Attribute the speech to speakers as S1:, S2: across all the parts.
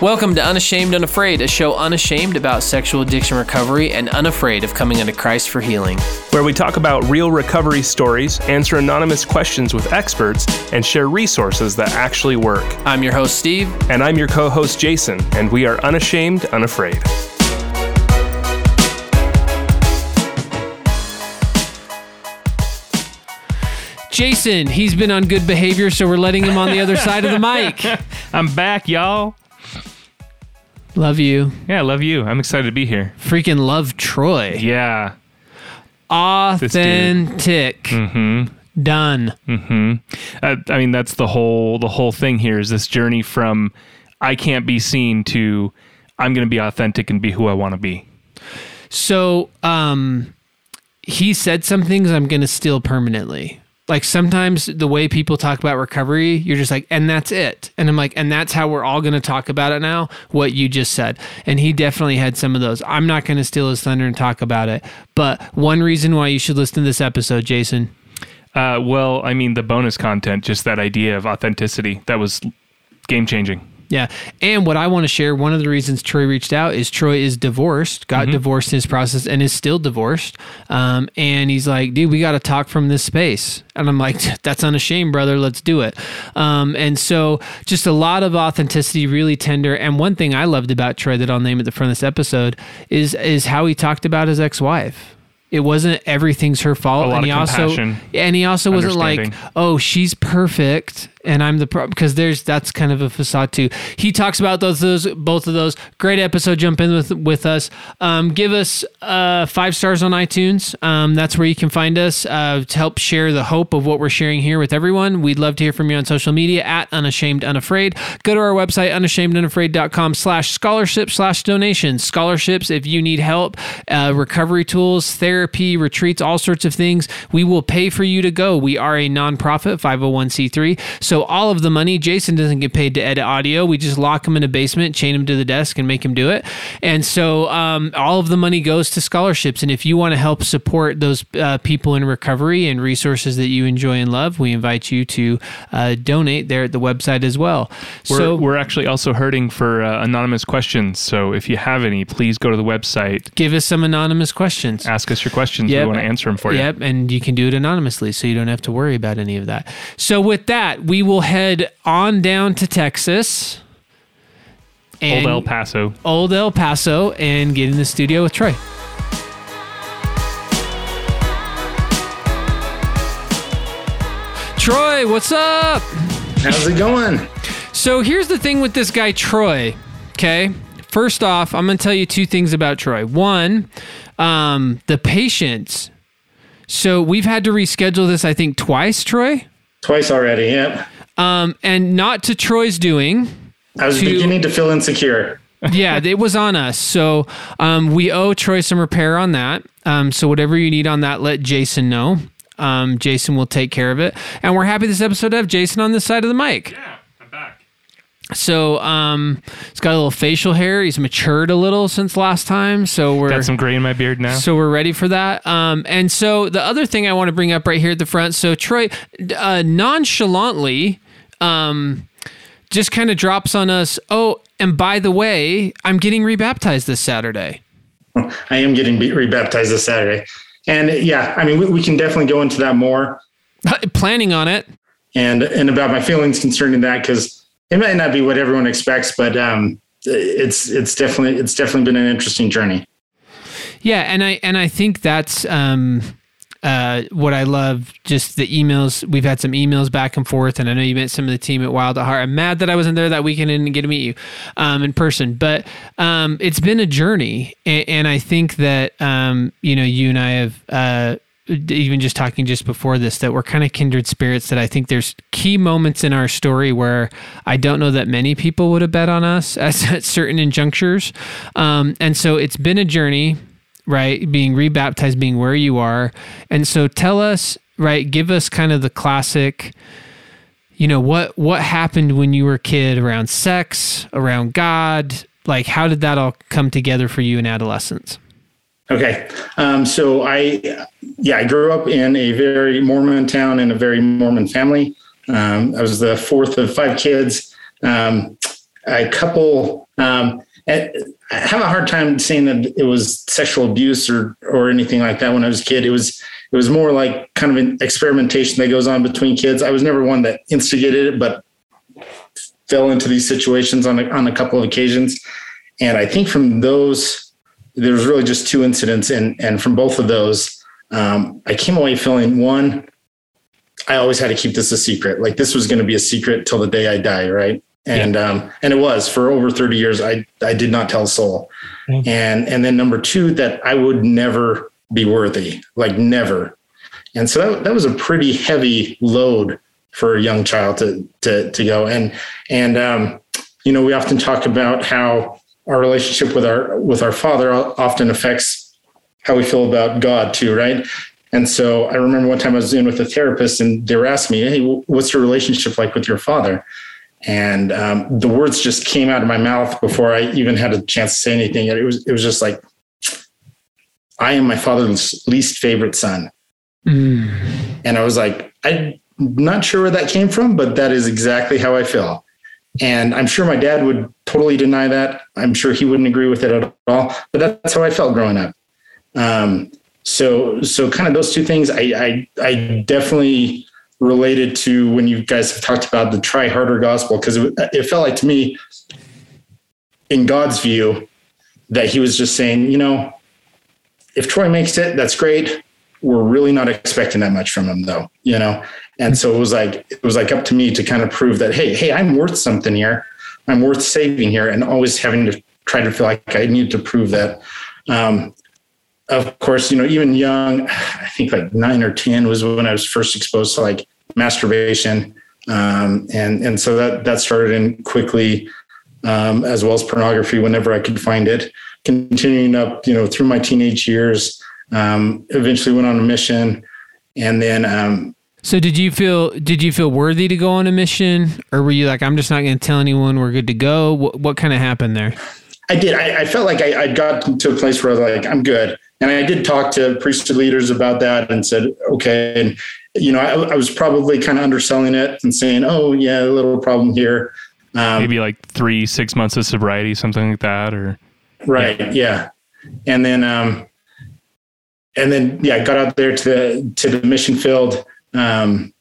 S1: Welcome to Unashamed Unafraid, a show unashamed about sexual addiction recovery and unafraid of coming into Christ for healing.
S2: where we talk about real recovery stories, answer anonymous questions with experts, and share resources that actually work.
S1: I'm your host, Steve.
S2: And I'm your co host, Jason, and we are unashamed, unafraid.
S1: Jason, he's been on good behavior, so we're letting him on the other side of the mic.
S2: I'm back, y'all.
S1: Love you.
S2: Yeah, love you. I'm excited to be here.
S1: Freaking love Troy.
S2: Yeah.
S1: Authentic.
S2: Mm-hmm.
S1: Done.
S2: Mm-hmm. Uh, I mean, that's the whole the whole thing here is this journey from I can't be seen to I'm going to be authentic and be who I want to be.
S1: So, um, he said some things I'm going to steal permanently. Like sometimes the way people talk about recovery, you're just like, and that's it. And I'm like, and that's how we're all going to talk about it now, what you just said. And he definitely had some of those. I'm not going to steal his thunder and talk about it. But one reason why you should listen to this episode, Jason,
S2: Uh, well, I mean, the bonus content, just that idea of authenticity, that was game changing.
S1: Yeah. And what I want to share, one of the reasons Troy reached out is Troy is divorced, got divorced in his process and is still divorced. Um, and he's like, dude, we got to talk from this space. And I'm like, that's unashamed, brother. Let's do it. Um, and so just a lot of authenticity, really tender. And one thing I loved about Troy that I'll name at the front of this episode is, is how he talked about his ex-wife. It wasn't everything's her fault. And he also, and he also wasn't like, oh, she's perfect and I'm the problem because there's that's kind of a facade too. He talks about those those both of those. Great episode. Jump in with with us. Um, give us uh, five stars on iTunes. Um, that's where you can find us uh, to help share the hope of what we're sharing here with everyone. We'd love to hear from you on social media at Unashamed Unafraid. Go to our website unashamedunafraid.com slash scholarship slash donations. Scholarships if you need help, uh, recovery tools, therapy, retreats, all sorts of things. We will pay for you to go. We are a nonprofit 501c3. So all of the money, Jason doesn't get paid to edit audio. We just lock him in a basement, chain him to the desk, and make him do it. And so um, all of the money goes to scholarships. And if you want to help support those uh, people in recovery and resources that you enjoy and love, we invite you to uh, donate there at the website as well.
S2: We're,
S1: so
S2: we're actually also hurting for uh, anonymous questions. So if you have any, please go to the website,
S1: give us some anonymous questions.
S2: ask us your questions.
S1: Yep.
S2: We want to answer them for you.
S1: Yep, and you can do it anonymously, so you don't have to worry about any of that. So with that, we will head on down to Texas, and
S2: Old El Paso.
S1: Old El Paso, and get in the studio with Troy. Troy, what's up?
S3: How's it going?
S1: So here's the thing with this guy, Troy. Okay. First off, I'm going to tell you two things about Troy. One, um, the patience. So we've had to reschedule this, I think, twice, Troy.
S3: Twice already, yep.
S1: Um, and not to Troy's doing.
S3: I was
S1: To-
S3: beginning to feel insecure.
S1: Yeah, it was on us. So um, we owe Troy some repair on that. Um, so whatever you need on that, let Jason know. Um, Jason will take care of it. And we're happy this episode to have Jason on this side of the mic.
S2: Yeah, I'm back.
S1: So um, he's got a little facial hair. He's matured a little since last time. So we're
S2: Got some gray in my beard now.
S1: so we're ready for that. Um, and so the other thing I want to bring up right here at the front. So Troy uh, nonchalantly um, just kind of drops on us. Oh, and by the way, I'm getting rebaptized this Saturday.
S3: I am getting be- rebaptized this Saturday. And yeah, I mean, we, we can definitely go into that more
S1: Planning on it.
S3: and and about my feelings concerning that because it might not be what everyone expects, but um, it's it's definitely it's definitely been an interesting journey.
S1: Yeah, and I and I think that's um, uh, what I love. Just the emails we've had some emails back and forth, and I know you met some of the team at Wild at Heart. I'm mad that I wasn't there that weekend and didn't get to meet you um, in person, but um, it's been a journey, and, and I think that um, you know you and I have. Uh, even just talking just before this that we're kind of kindred spirits that I think there's key moments in our story where I don't know that many people would have bet on us at certain injunctures. Um, and so it's been a journey, right? Being rebaptized, being where you are. And so tell us, right, give us kind of the classic you know what what happened when you were a kid around sex, around God, like how did that all come together for you in adolescence?
S3: Okay. Um, so I, yeah, I grew up in a very Mormon town in a very Mormon family. Um, I was the fourth of five kids. Um, a couple. Um, I have a hard time saying that it was sexual abuse or or anything like that when I was a kid. It was it was more like kind of an experimentation that goes on between kids. I was never one that instigated it, but fell into these situations on a, on a couple of occasions. And I think from those, there was really just two incidents, and and from both of those, um, I came away feeling one. I always had to keep this a secret. Like this was going to be a secret till the day I die, right? And yeah. um, and it was for over thirty years. I I did not tell a soul. Mm-hmm. And and then number two, that I would never be worthy, like never. And so that, that was a pretty heavy load for a young child to to to go. And and um, you know, we often talk about how our relationship with our with our father often affects how we feel about God too, right? And so I remember one time I was in with a therapist and they were asking me, "Hey, what's your relationship like with your father?" And um, the words just came out of my mouth before I even had a chance to say anything. It was it was just like, "I am my father's least favorite son," mm. and I was like, I'm not sure where that came from, but that is exactly how I feel. And I'm sure my dad would totally deny that. I'm sure he wouldn't agree with it at all. But that's how I felt growing up. Um, so, so kind of those two things, I, I, I definitely related to when you guys have talked about the try harder gospel because it, it felt like to me, in God's view, that He was just saying, you know, if Troy makes it, that's great. We're really not expecting that much from him, though. You know, and so it was like it was like up to me to kind of prove that hey, hey, I'm worth something here. I'm worth saving here, and always having to try to feel like I need to prove that. Um, of course, you know, even young, I think like nine or ten was when I was first exposed to like masturbation, um, and and so that that started in quickly, um, as well as pornography whenever I could find it. Continuing up, you know, through my teenage years, um, eventually went on a mission, and then um,
S1: so did you feel did you feel worthy to go on a mission, or were you like, I'm just not going to tell anyone we're good to go? What, what kind of happened there?
S3: I did. I, I felt like I, I, got to a place where I was like, I'm good, and I did talk to priesthood leaders about that and said, okay, and you know, I, I was probably kind of underselling it and saying, oh yeah, a little problem here.
S2: Um, Maybe like three, six months of sobriety, something like that, or
S3: right, yeah, yeah. and then um, and then yeah, I got out there to the to the mission field um,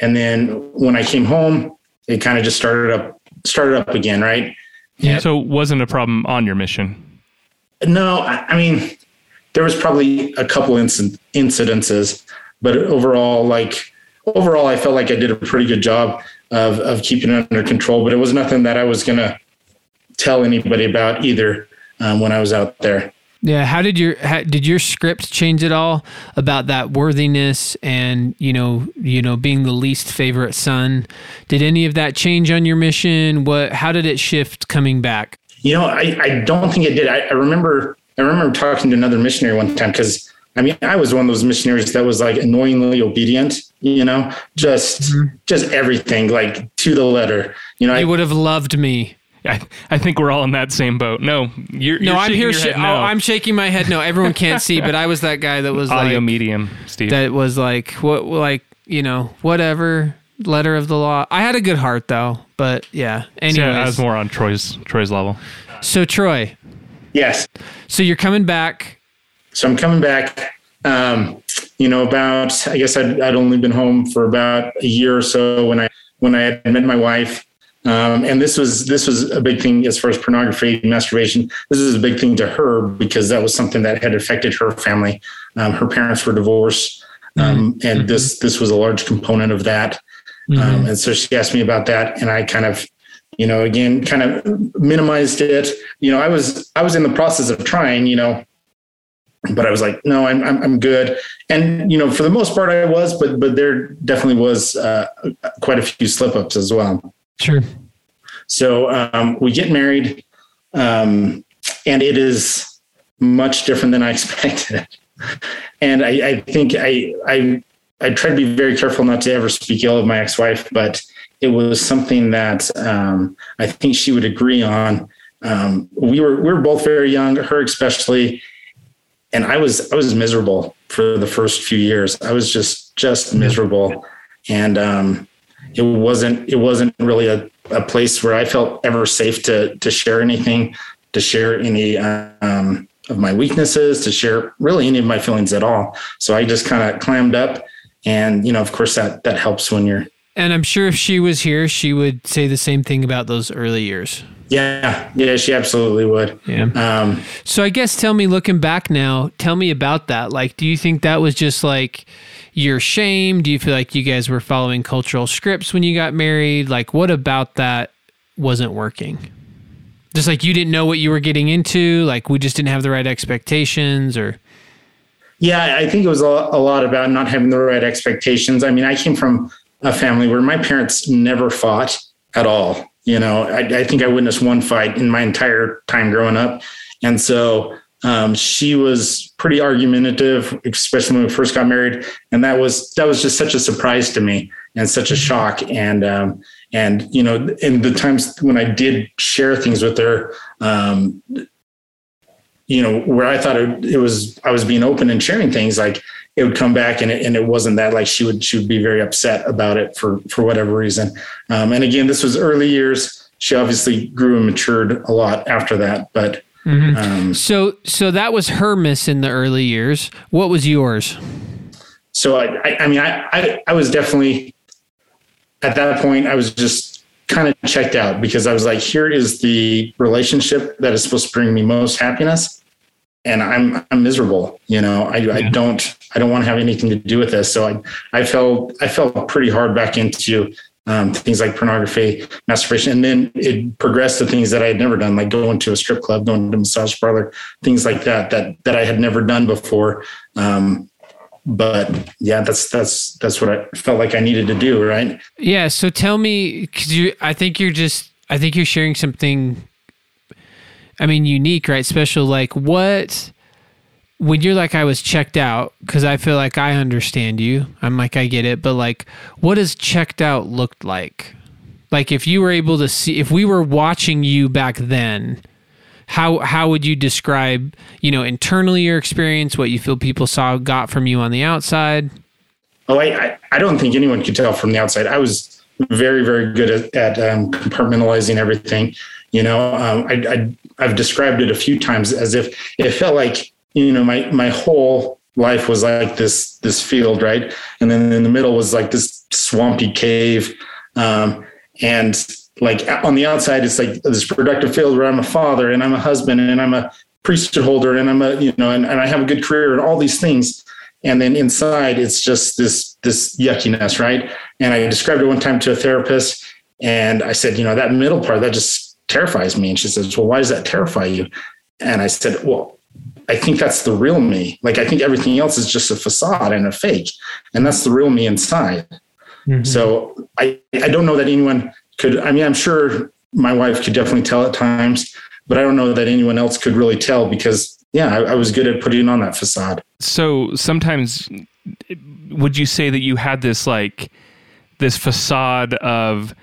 S3: and then when I came home, it kind of just started up started up again, right?
S2: Yeah. So wasn't a problem on your mission?
S3: No, I, I mean there was probably a couple inc- incidences, but overall, like overall, I felt like I did a pretty good job of of keeping it under control. But it was nothing that I was gonna tell anybody about either um, when I was out there.
S1: Yeah, how did your how, did your script change at all about that worthiness and you know you know being the least favorite son? Did any of that change on your mission? What how did it shift coming back?
S3: You know, I, I don't think it did. I, I remember I remember talking to another missionary one time because I mean I was one of those missionaries that was like annoyingly obedient. You know, just mm-hmm. just everything like to the letter. You know,
S1: I would have loved me.
S2: I, I think we're all in that same boat. No, you're,
S1: no.
S2: You're
S1: I'm here. Sh- no. oh, I'm shaking my head. No, everyone can't see, but I was that guy that was
S2: audio
S1: like,
S2: medium, Steve.
S1: That was like what, like you know, whatever letter of the law. I had a good heart though, but yeah. Anyway,
S2: I was more on Troy's Troy's level.
S1: So Troy,
S3: yes.
S1: So you're coming back.
S3: So I'm coming back. Um, you know, about I guess I'd, I'd only been home for about a year or so when I when I had met my wife. Um, and this was this was a big thing as far as pornography and masturbation. This was a big thing to her because that was something that had affected her family. Um, her parents were divorced, um, mm-hmm. and this this was a large component of that. Mm-hmm. Um, and so she asked me about that, and I kind of, you know, again, kind of minimized it. You know, I was I was in the process of trying, you know, but I was like, no, I'm, I'm, I'm good. And, you know, for the most part I was, but, but there definitely was uh, quite a few slip ups as well.
S1: Sure.
S3: So um, we get married, um, and it is much different than I expected. and I, I, think I, I I try to be very careful not to ever speak ill of my ex-wife, but it was something that um, I think she would agree on. Um, we were we were both very young, her especially, and I was I was miserable for the first few years. I was just just miserable, and um, it wasn't it wasn't really a, a place where I felt ever safe to to share anything, to share any um, of my weaknesses, to share really any of my feelings at all. So I just kind of clammed up, and you know, of course, that that helps when you're.
S1: And I'm sure if she was here, she would say the same thing about those early years.
S3: Yeah, yeah, she absolutely would.
S1: Yeah.
S3: Um,
S1: So I guess tell me, looking back now, tell me about that. Like, do you think that was just like your shame? Do you feel like you guys were following cultural scripts when you got married? Like, what about that wasn't working? Just like you didn't know what you were getting into, like we just didn't have the right expectations, or
S3: Yeah, I think it was a lot about not having the right expectations. I mean, I came from a family where my parents never fought at all. You know, I, I think I witnessed one fight in my entire time growing up. And so um, she was pretty argumentative, especially when we first got married. And that was that was just such a surprise to me and such a shock. And um, and you know, in the times when I did share things with her, um, you know, where I thought it, it was, I was being open and sharing things like it would come back and it, and it wasn't that like she would, she would be very upset about it for, for whatever reason. Um, and again, this was early years. She obviously grew and matured a lot after that, but, um,
S1: so. So that was her miss in the early years. What was yours?
S3: so I, I, I mean, I, I, I was definitely at that point, I was just kind of checked out because I was like, here is the relationship that is supposed to bring me most happiness. And I'm, I'm miserable. You know, I, I don't, I don't want to have anything to do with this. So I, I felt, I felt pretty hard back into um, things like pornography, masturbation, and then it progressed to things that I had never done, like going to a strip club, going to a massage parlor, things like that, that, that I had never done before. Um, but yeah, that's, that's, that's what I felt like I needed to do. Right.
S1: Yeah. So tell me, because you, I think you're just, I think you're sharing something. I mean, unique, right? Special. Like what? When you're like, I was checked out, because I feel like I understand you. I'm like, I get it, but like, what does checked out looked like? Like, if you were able to see, if we were watching you back then, how how would you describe, you know, internally your experience, what you feel people saw got from you on the outside?
S3: Oh, I, I, I don't think anyone could tell from the outside. I was very, very good at, at um, compartmentalizing everything. You know, um, I, I, I've described it a few times as if it felt like, you know, my, my whole life was like this, this field, right? And then in the middle was like this swampy cave. Um, and like on the outside, it's like this productive field where I'm a father and I'm a husband and I'm a priesthood holder and I'm a, you know, and, and I have a good career and all these things and then inside it's just this this yuckiness right and i described it one time to a therapist and i said you know that middle part that just terrifies me and she says well why does that terrify you and i said well i think that's the real me. Like i think everything else is just a facade and a fake and that's the real me inside.
S1: Mm-hmm.
S3: so i i don't know that anyone could i mean i'm sure my wife could definitely tell at times but i don't know that anyone else could really tell because yeah i, I was good at putting on that facade.
S2: So sometimes would you say that you had this like this facade of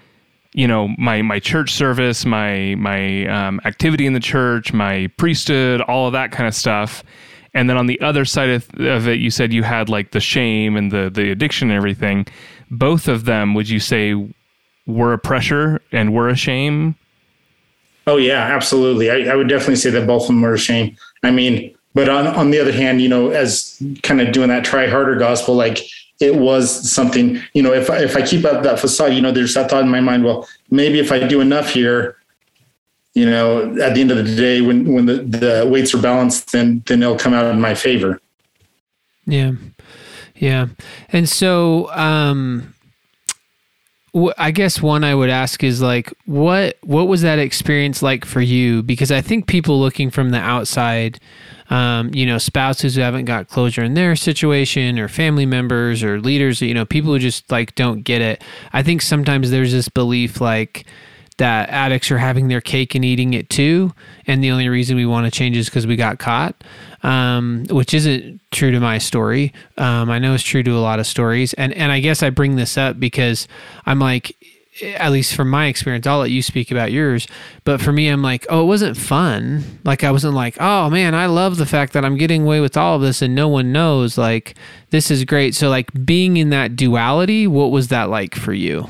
S2: you know my my church service my my um, activity in the church my priesthood all of that kind of stuff and then on the other side of, of it you said you had like the shame and the the addiction and everything both of them would you say were a pressure and were a shame
S3: Oh yeah, absolutely. I, I would definitely say that both of them were a shame. I mean, but on on the other hand, you know, as kind of doing that try harder gospel, like it was something, you know, if I, if I keep up that facade, you know, there's that thought in my mind, well, maybe if I do enough here, you know, at the end of the day, when when the, the weights are balanced, then then it'll come out in my favor.
S1: Yeah. Yeah. And so um I guess one I would ask is like what what was that experience like for you because I think people looking from the outside um, you know, spouses who haven't got closure in their situation or family members or leaders, you know, people who just like don't get it. I think sometimes there's this belief like that addicts are having their cake and eating it too. And the only reason we want to change is because we got caught, um, which isn't true to my story. Um, I know it's true to a lot of stories. And, and I guess I bring this up because I'm like, at least from my experience, I'll let you speak about yours. But for me, I'm like, oh, it wasn't fun. Like, I wasn't like, oh man, I love the fact that I'm getting away with all of this and no one knows. Like, this is great. So, like, being in that duality, what was that like for you?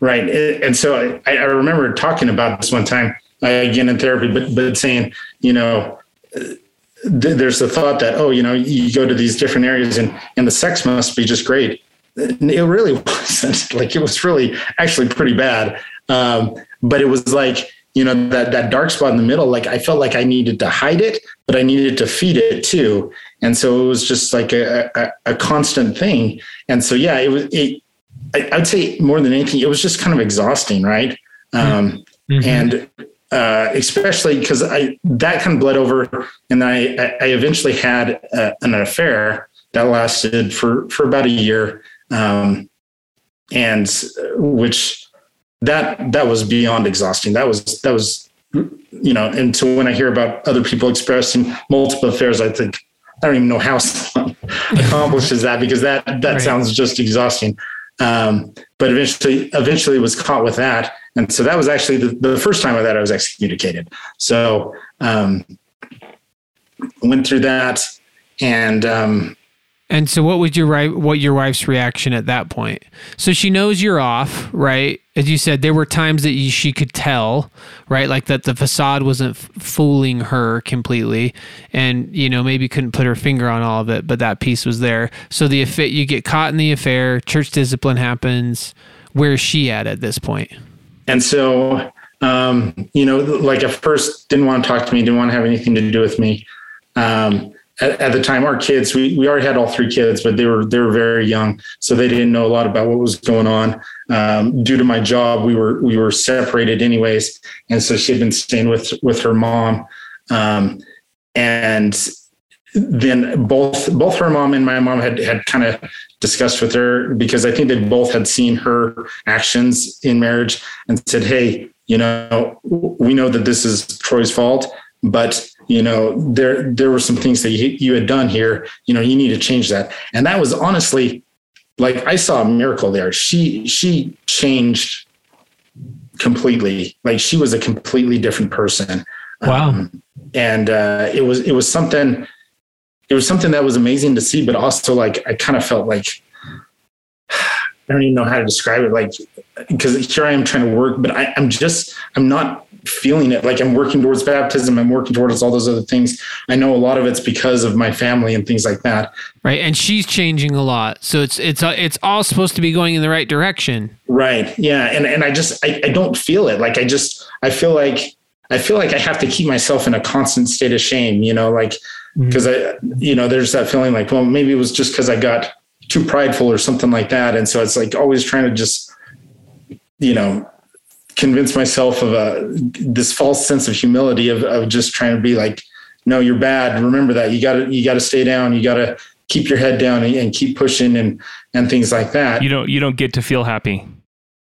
S3: right. And so I, I remember talking about this one time uh, again in therapy, but but saying, you know, th- there's the thought that oh, you know, you go to these different areas and and the sex must be just great. It really wasn't. Like it was really actually pretty bad. Um, but it was like you know that that dark spot in the middle. Like I felt like I needed to hide it, but I needed to feed it too. And so it was just like a, a, a constant thing. And so yeah, it was. It, I, I'd say more than anything, it was just kind of exhausting, right? Um, mm-hmm. And uh, especially because I that kind of bled over, and I I eventually had a, an affair that lasted for for about a year, um, and which that that was beyond exhausting. That was that was you know, and so when I hear about other people expressing multiple affairs, I think I don't even know how someone accomplishes that because that that right. sounds just exhausting. Um, but eventually, eventually was caught with that. And so that was actually the, the first time of that I was excommunicated. So um, went through that, and um,
S1: and so, what was your what your wife's reaction at that point? So she knows you're off, right? As you said, there were times that you, she could tell, right, like that the facade wasn't f- fooling her completely, and you know maybe couldn't put her finger on all of it, but that piece was there. So the affair, you get caught in the affair, church discipline happens. Where's she at at this point?
S3: And so, um, you know, like at first, didn't want to talk to me, didn't want to have anything to do with me. Um, at, at, the time our kids we, we already had all three kids but they were they were very young so they didn't know a lot about what was going on. Um, due to my job we were we were separated anyways and so she had been staying with with her mom. Um, and then both both her mom and my mom had had kind of discussed with her because I think they both had seen her actions in marriage and said, "Hey, you know, we know that this is Troy's fault, but you know there there were some things that you, you had done here you know you need to change that. And that was honestly like i saw a miracle there. She she changed completely. Like she was a completely different person.
S1: Wow. um,
S3: and uh it was it was something it was something that was amazing to see but also like i kind of felt like I don't even know how to describe it. Like, because here I am trying to work, but I, I'm just, I'm not feeling it. Like i'm working towards baptism i'm working towards all those other things. I know a lot of it's because of my family and things like that.
S1: Right and she's changing a lot. So it's it's uh, it's all supposed to be going in the right direction.
S3: Right yeah and and i just I, I don't feel it. Like i just i feel like i feel like i have to keep myself in a constant state of shame you know like because mm-hmm. i you know there's that feeling like well maybe it was just because i got too prideful or something like that. And so it's like always trying to just you know convince myself of a this false sense of humility of, of just trying to be like no you're bad. Remember that. You gotta you gotta stay down. You gotta keep your head down and, and keep pushing and and things like that.
S2: You don't you don't get to feel happy.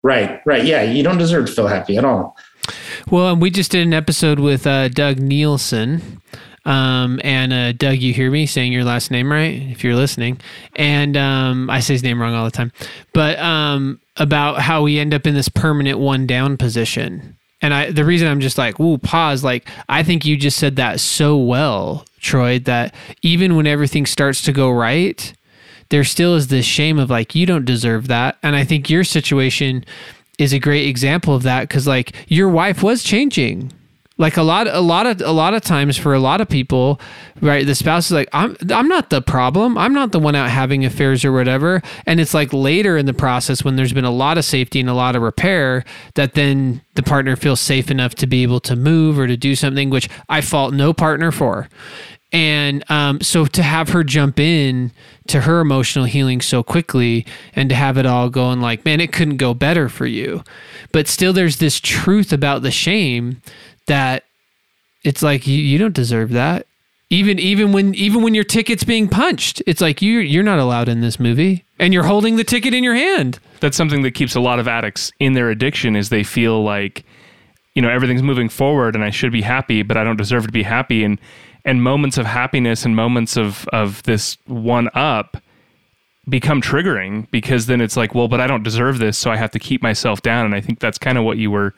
S3: Right right. Yeah you don't deserve to feel happy at all.
S1: Well and we just did an episode with uh, doug nielsen um, and uh, Doug, you hear me saying your last name right? If you're listening. And um, I say his name wrong all the time. But um, about how we end up in this permanent one down position. And I, the reason I'm just like, ooh, pause. Like, I think you just said that so well, Troy, that even when everything starts to go right, there still is this shame of like, you don't deserve that. And I think your situation is a great example of that because, like, your wife was changing like a lot, a lot of, a lot of times for a lot of people, right? The spouse is like, I'm, I'm not the problem. I'm not the one out having affairs or whatever. And it's like later in the process when there's been a lot of safety and a lot of repair that then the partner feels safe enough to be able to move or to do something, which I fault no partner for. And um, so to have her jump in to her emotional healing so quickly and to have it all going like, man, it couldn't go better for you. But still, there's this truth about the shame that it's like you, you don't deserve that. Even even when even when your ticket's being punched, it's like you you're not allowed in this movie, and you're holding the ticket in your hand.
S2: That's something that keeps a lot of addicts in their addiction. Is they feel like, you know, everything's moving forward, and I should be happy, but I don't deserve to be happy. And and moments of happiness and moments of of this one up become triggering because then it's like, well, but I don't deserve this, so I have to keep myself down. And I think that's kind of what you were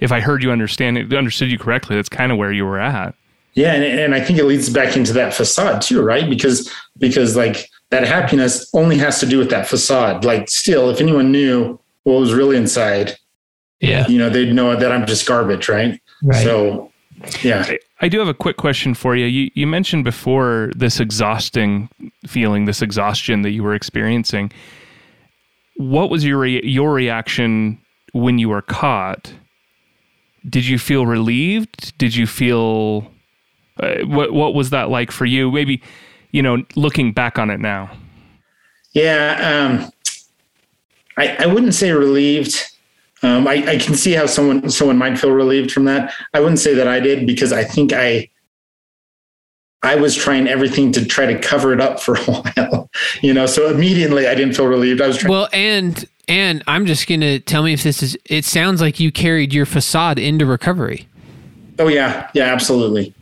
S2: if I heard you understand it, understood you correctly, that's kind of where you were at.
S3: Yeah, and, and I think it leads back into that facade too, right? Because because like that happiness only has to do with that facade. Like still, if anyone knew what was really inside,
S1: Yeah.
S3: you know, they'd know that I'm just garbage, right?
S1: Right.
S3: So, yeah.
S2: I, I do have a quick question for you. You you mentioned before this exhausting feeling, this exhaustion that you were experiencing. What was your re- your reaction when you were caught? Did you feel relieved? Did you feel uh, what what was that like for you? Maybe you know, looking back on it now.
S3: Yeah, um, I, I wouldn't say relieved. Um, I, I can see how someone someone might feel relieved from that. I wouldn't say that I did because I think I I was trying everything to try to cover it up for a while, you know. So immediately I didn't feel relieved. I was trying.
S1: Well, and and I'm just gonna tell me if this is. It sounds like you carried your facade into recovery,
S3: oh yeah, yeah, absolutely.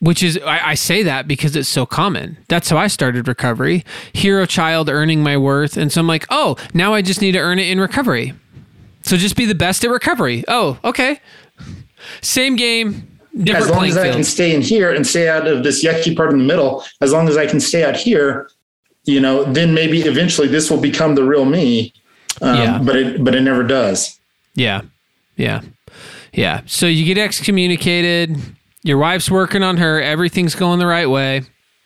S1: which is I, I say that because it's so common. That's how I started recovery. Hero child, earning my worth, and so I'm like, oh, now I just need to earn it in recovery. So just be the best at recovery. Oh, okay. Same game, different
S3: As long as I
S1: field.
S3: can stay in here and stay out of this yucky part in the middle, as long as I can stay out here, you know, then maybe eventually this will become the real me. Um,
S1: Yeah.
S3: But it but it never does.
S1: Yeah. Yeah. Yeah. So you get excommunicated. Your wife's working on her. Everything's going the right way.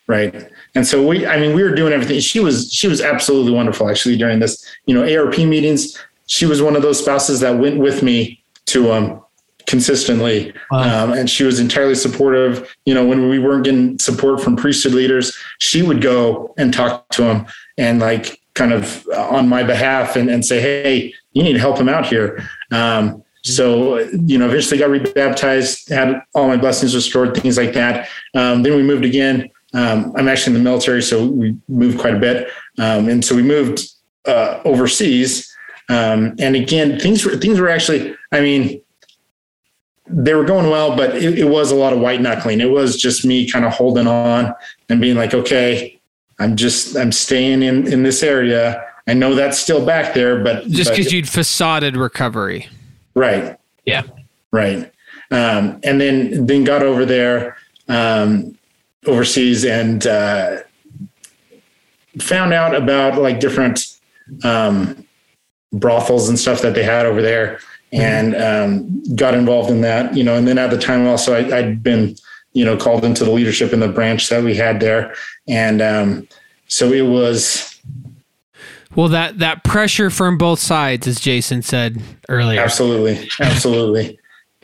S3: right and so we i mean we were doing everything she was she was absolutely wonderful actually during this you know arp meetings she was one of those spouses that went with me to um consistently
S1: Wow.
S3: um, and she was entirely supportive you know when we weren't getting support from priesthood leaders she would go and talk to them and like kind of on my behalf and, and say hey you need to help him out here. Um, so you know eventually got rebaptized had all my blessings restored things like that. Um, then we moved again. Um, i'm actually in the military so we moved quite a bit. Um, and so we moved uh, overseas. Um, and again things were things were actually i mean they were going well, but it, it was a lot of white knuckling. It was just me kind of holding on and being like, okay, I'm just I'm staying in in this area. I know that's still back there, but
S1: Just because you'd facaded recovery.
S3: right,
S1: Yeah.
S3: right, um, and then then got over there um, overseas and uh, found out about like different um, brothels and stuff that they had over there, and um, got involved in that. You know, and then at the time also I, I'd been you know called into the leadership in the branch that we had there, and um, so it was
S1: Well, that that pressure from both sides, as Jason said earlier.
S3: Absolutely, absolutely.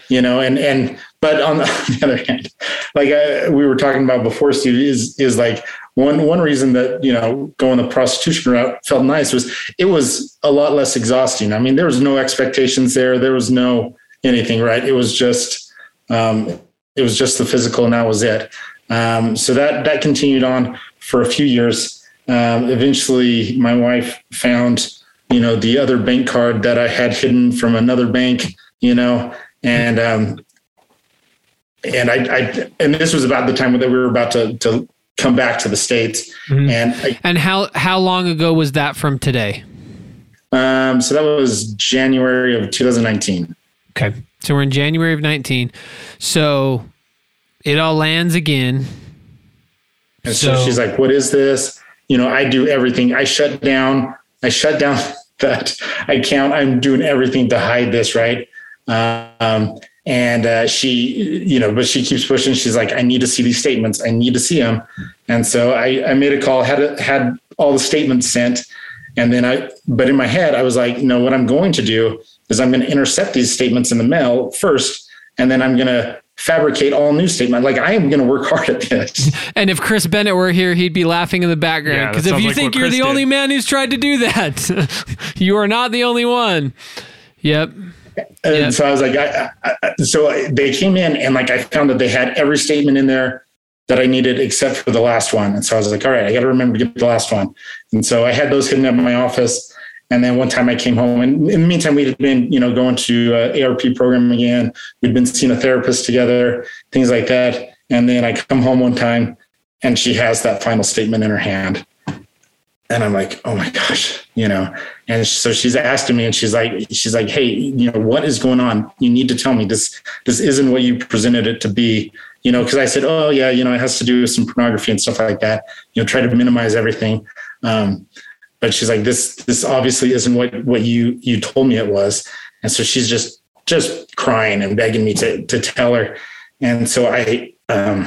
S3: You know, and and but on the, on the other hand, like uh, we were talking about before, Steve, is is like one one reason that you know going the prostitution route felt nice was it was a lot less exhausting. I mean, there was no expectations there. There was no anything, right? It was just um, it was just the physical, and that was it. Um, so that that continued on for a few years. Um, eventually, my wife found you know the other bank card that I had hidden from another bank, you know, and um, and I, I and this was about the time that we were about to to come back to the states,
S1: Mhm.
S3: and I,
S1: And how how long ago was that from today?
S3: um, so that was January of 2019.
S1: Okay. So we're in January of 19. So it all lands again.
S3: And so,
S1: So-
S3: she's like, "What is this?" You know, I do everything. I shut down. I shut down that account. I'm doing everything to hide this, right? Um, and uh, she, you know, but she keeps pushing. She's like, "I need to see these statements. I need to see them." And so I, I made a call. Had a, had all the statements sent, and then I. But in my head, I was like, "No, what I'm going to do is I'm going to intercept these statements in the mail first, and then I'm going to." fabricate all new statement like i am going to work hard at this
S1: And if Chris Bennett were here, he'd be laughing in the background.
S2: Yeah,
S1: Because if you
S2: like
S1: think you're
S2: Chris
S1: the
S2: did.
S1: only man who's tried to do that, you are not the only one. Yep.
S3: And
S1: Yeah.
S3: so I was like, I, I, I- so they came in and like I found that they had every statement in there that I needed except for the last one. And so I was like, all right, I got to remember to get the last one. And so I had those hidden at my office. And then one time I came home, and in the meantime, we had been, you know, going to uh, ARP program again. We'd been seeing a therapist together, things like that. And then I come home one time, and she has that final statement in her hand. And I'm like, oh my gosh, you know. And so she's asking me, and she's like, she's like, hey, you know, what is going on? You need to tell me this. This isn't what you presented it to be, you know. Because I said, oh yeah, you know, it has to do with some pornography and stuff like that. You know, try to minimize everything. Um, but she's like, this, this obviously isn't what, what you, you told me it was. And so she's just, just crying and begging me to, to tell her. And so I, um,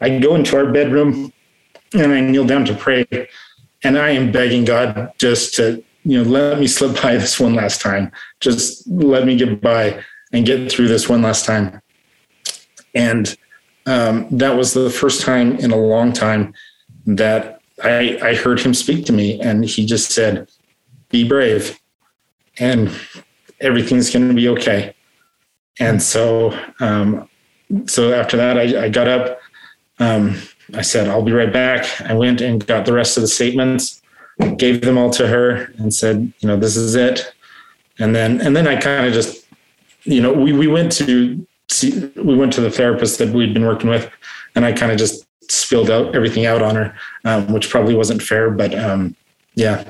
S3: I go into our bedroom and I kneel down to pray and I am begging God just to, you know, let me slip by this one last time. Just let me get by and get through this one last time. And um, that was the first time in a long time that I, I heard him speak to me. And he just said, Be brave and everything's going to be okay. And so, um, so after that, I, I got up. Um, I said, I'll be right back. I went and got the rest of the statements, gave them all to her and said, you know, this is it. And then, and then I kind of just, you know, we, we went to see, we went to the therapist that we'd been working with and I kind of just spilled out everything out on her, um, which probably wasn't fair, but, um, yeah,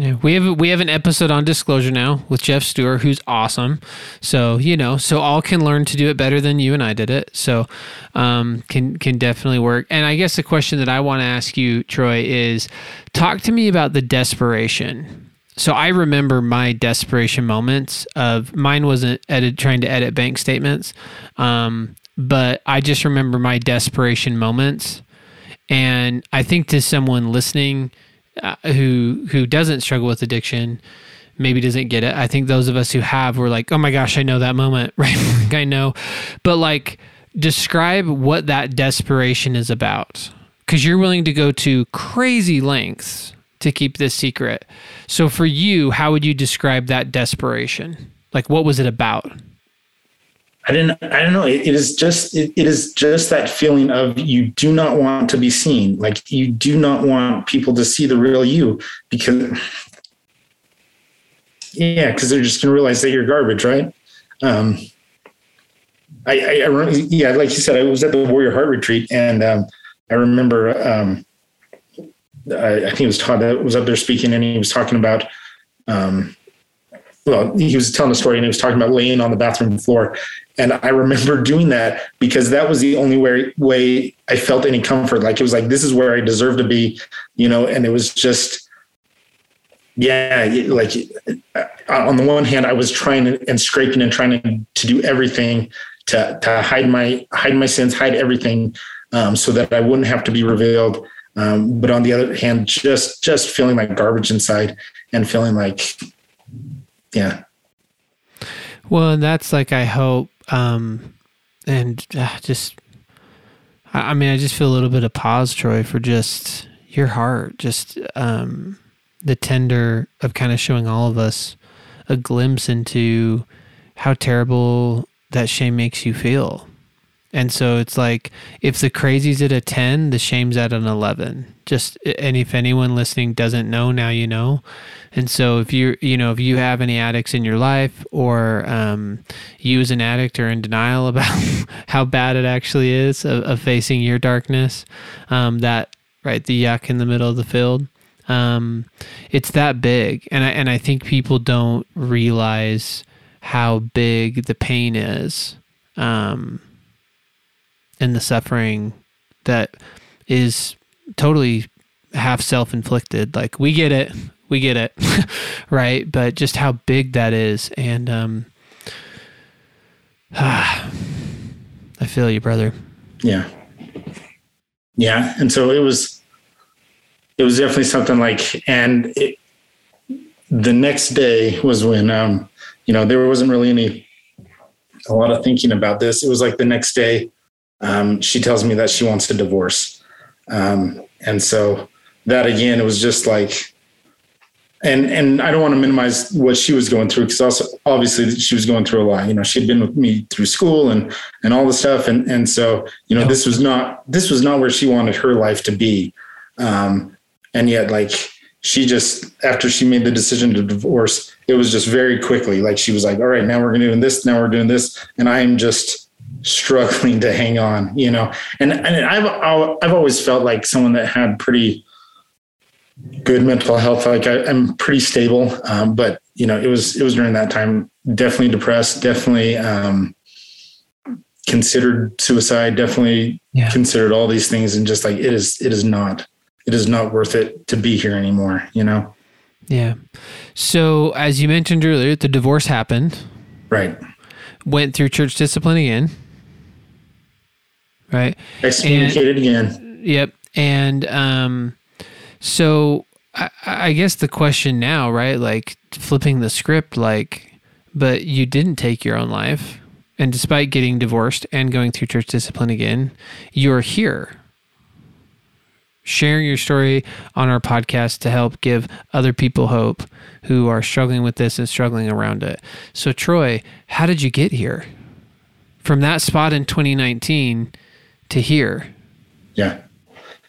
S1: yeah, we have we have an episode on disclosure now with Jeff Stewart, who's awesome. So you know, so all can learn to do it better than you and I did it. So um, can can definitely work. And I guess the question that I want to ask you, Troy, is talk to me about the desperation. So I remember my desperation moments of mine wasn't edit trying to edit bank statements, um, but I just remember my desperation moments. And I think to someone listening uh, who who doesn't struggle with addiction maybe doesn't get it. I think those of us who have were like, "Oh my gosh, I know that moment." Right? I know. But like describe what that desperation is about cuz you're willing to go to crazy lengths to keep this secret. So for you, how would you describe that desperation? Like what was it about?
S3: I didn't. I don't know. it, it is just. It, it is just that feeling of you do not want to be seen. Like you do not want people to see the real you because, yeah, because they're just gonna realize that you're garbage, right? Um, I, I, I, yeah, like you said, I was at the Warrior Heart Retreat, and um, I remember. Um, I, I, think it was Todd that was up there speaking, and he was talking about um, well, he was telling a story and he was talking about laying on the bathroom floor. And I remember doing that because that was the only way, way I felt any comfort. Like it was like, this is where I deserve to be, you know, and it was just, yeah, like uh, on the one hand, I was trying and scraping and trying to, do everything to, to hide my, hide my sins, hide everything um, so that I wouldn't have to be revealed. Um, but on the other hand, just, just feeling like garbage inside and feeling like, yeah.
S1: Well, and that's like I hope, um, and uh, just, I, I mean, I just feel a little bit of pause, Troy, for just your heart, just um, the tender of kind of showing all of us a glimpse into how terrible that shame makes you feel. And so it's like if the crazy's at a 10, the shame's at an 11. Just and if anyone listening doesn't know, now you know. And so if you you know if you have any addicts in your life or um, you as an addict are in denial about how bad it actually is of, of facing your darkness, um, that right the yuck in the middle of the field, um, it's that big. And I and I think people don't realize how big the pain is, um, and the suffering that is totally half self inflicted. Like we get it we get it, right? But just how big that is, and um, ah, I feel you, brother.
S3: Yeah, yeah, and so it was, it was definitely something like, and it, the next day was when, um, you know, there wasn't really any, a lot of thinking about this. It was like the next day, um, she tells me that she wants a divorce, um, and so that again, it was just like and and I don't want to minimize what she was going through because also obviously she was going through a lot. You know, she'd been with me through school and and all the stuff, and and so you know this was not this was not where she wanted her life to be, um, and yet like she just after she made the decision to divorce, it was just very quickly like she was like, all right, now we're doing this, now we're doing this, and I am just struggling to hang on, you know, and and I've I've always felt like someone that had pretty good mental health. Like I, am pretty stable, um, but you know, it was it was during that time. Definitely depressed. Definitely um, considered suicide. Definitely yeah. considered all these things, and just like it is, it is not it is not worth it to be here anymore, you know?
S1: Yeah. So, as you mentioned earlier, the divorce happened.
S3: Right.
S1: Went through church discipline again. Right.
S3: Excommunicated again.
S1: Yep. And um, so I, I guess the question now, right? Like flipping the script, like, but you didn't take your own life. And despite getting divorced and going through church discipline again, you're here sharing your story on our podcast to help give other people hope who are struggling with this and struggling around it. So, Troy, how did you get here? From that spot in 2019 to here.
S3: Yeah.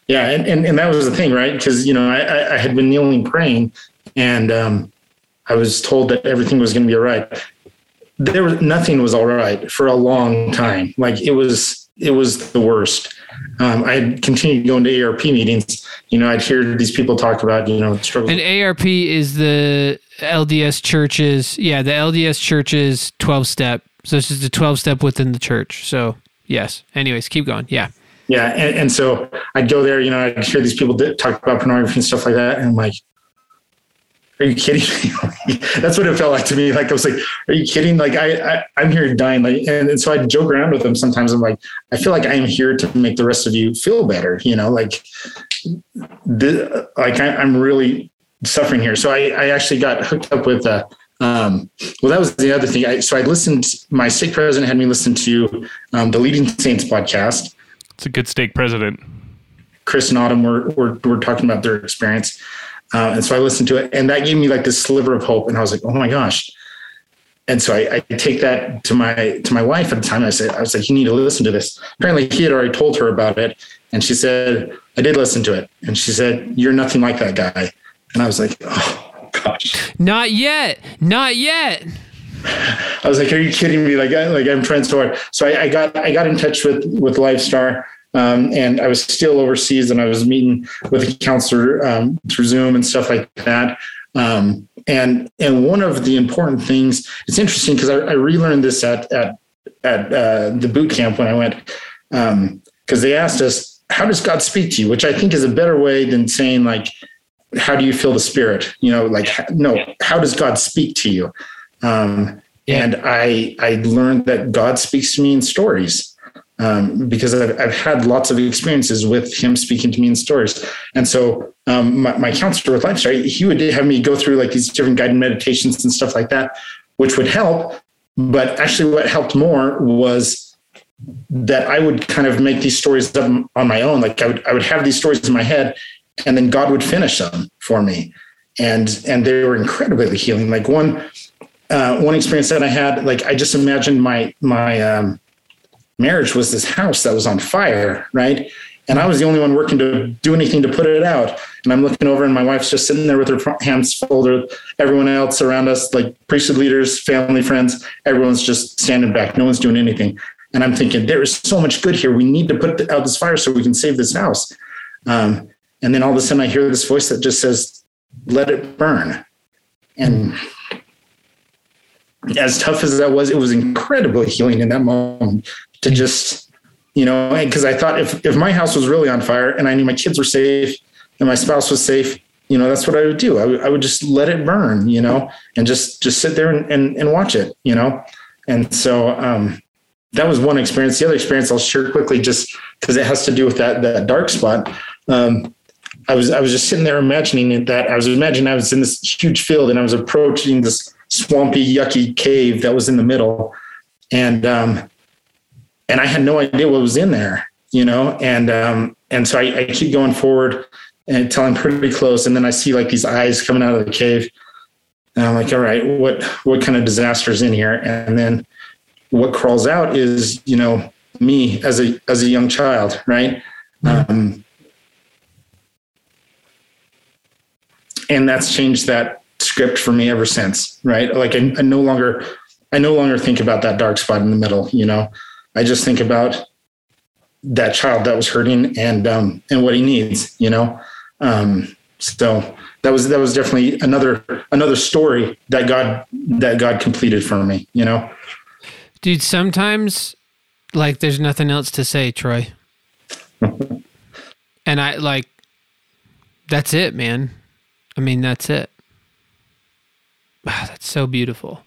S3: Yeah. And, and, and that was the thing, right? Because, you know, I, I had been kneeling praying and um, I was told that everything was going to be all right. There was nothing was all right for a long time. Like it was, it was the worst um, I continued going to ARP meetings. You know, I'd hear these people talk about, you know, struggles.
S1: And ARP is the LDS churches. Yeah, the LDS churches 12 step. So this is the 12 step within the church. So, yes. Anyways, keep going. Yeah.
S3: Yeah. And, and so I'd go there, you know, I'd hear these people talk about pornography and stuff like that. And I'm like, are you kidding me? That's what it felt like to me. Like I was like, are you kidding? Like I, I am here dying. Like, and, and so I joke around with them sometimes. I'm like, I feel like I am here to make the rest of you feel better. You know, like, the, like I, am really suffering here. So I, I actually got hooked up with, uh, um, well, that was the other thing. I, so I listened, my stake president had me listen to um, the Leading Saints podcast.
S2: It's a good stake president.
S3: Chris and Autumn were, were, were talking about their experience. Uh, and so I listened to it, and that gave me like this sliver of hope. And I was like, oh my gosh. And so I, I, take that to my to my wife at the time. I said, I was like, you need to listen to this. Apparently, he had already told her about it, and she said, I did listen to it, and she said, you're nothing like that guy. And I was like, oh gosh,
S1: not yet, not yet.
S3: I was like, "Are you kidding me? Like, I, like I'm trying so hard." So I, I, got I got in touch with with Lifestar, um, and I was still overseas and I was meeting with a counselor um, through Zoom and stuff like that. Um, and and one of the important things, it's interesting because I, I, relearned this at at at uh, the boot camp when I went because um, they asked us, "How does God speak to you?" Which I think is a better way than saying like, "How do you feel the Spirit?" You know, like no, how does God speak to you? Um, yeah. And I I learned that God speaks to me in stories um, because I've, I've, had lots of experiences with him speaking to me in stories. And so um, my, my, counselor with Lifestar, he would have me go through like these different guided meditations and stuff like that, which would help. But actually, what helped more was that I would kind of make these stories up on my own. Like I would, I would have these stories in my head, and then God would finish them for me, and and they were incredibly healing. Like one, uh, one experience that I had, like I just imagined my my um, marriage was this house that was on fire, right? And I was the only one working to do anything to put it out. And I'm looking over, and my wife's just sitting there with her hands folded. Everyone else around us, like priesthood leaders, family, friends, everyone's just standing back. No one's doing anything. And I'm thinking, there is so much good here. We need to put out this fire so we can save this house. Um, and then all of a sudden, I hear this voice that just says, "Let it burn." And as tough as that was, it was incredibly healing in that moment to just, you know, because I thought if, if my house was really on fire and I knew my kids were safe and my spouse was safe, you know, that's what I would do. I, w- I would just let it burn, you know, and just, just sit there and, and, and watch it, you know? And so, um, that was one experience. The other experience I'll share quickly, just because it has to do with that, that dark spot. Um, I was, I was just sitting there imagining that I was imagining I was in this huge field and I was approaching this swampy, yucky cave that was in the middle. And, um, and I had no idea what was in there, you know, and um, and so I, I keep going forward until I'm pretty close, and then I see like these eyes coming out of the cave, and I'm like, all right, what what kind of disaster is in here? And then what crawls out is you know me as a as a young child, right? Mm-hmm. Um, and that's changed that script for me ever since, right? Like I, I no longer I no longer think about that dark spot in the middle, you know. I just think about that child that was hurting and um, and what he needs, you know. Um, so that was that was definitely another another story that God that God completed for me, you know.
S1: Dude, sometimes like there's nothing else to say, Troy. and I like That's it, man. I mean, that's it. Wow, that's so beautiful.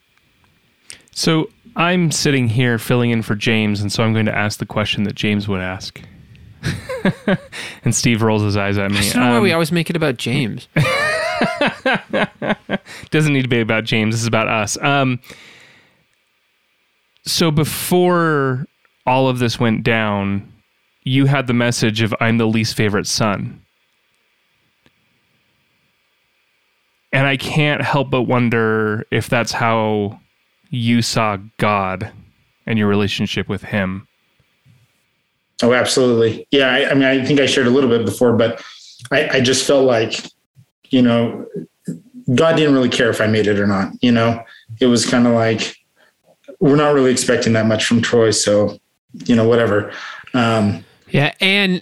S2: So I'm sitting here filling in for James, and so I'm going to ask the question that James would ask. and Steve rolls his eyes at me.
S1: I don't know why
S2: Um,
S1: we always make it about James.
S2: doesn't need to be about James. This is about us. Um, so before all of this went down, you had the message of "I'm the least favorite son," and I can't help but wonder if that's how you saw God and your relationship with Him.
S3: Oh, absolutely. Yeah. I, I mean, I think I shared a little bit before, but I, I just felt like, you know, God didn't really care if I made it or not. You know, it was kind of like, we're not really expecting that much from Troy. So, you know, whatever. Um,
S1: Yeah, and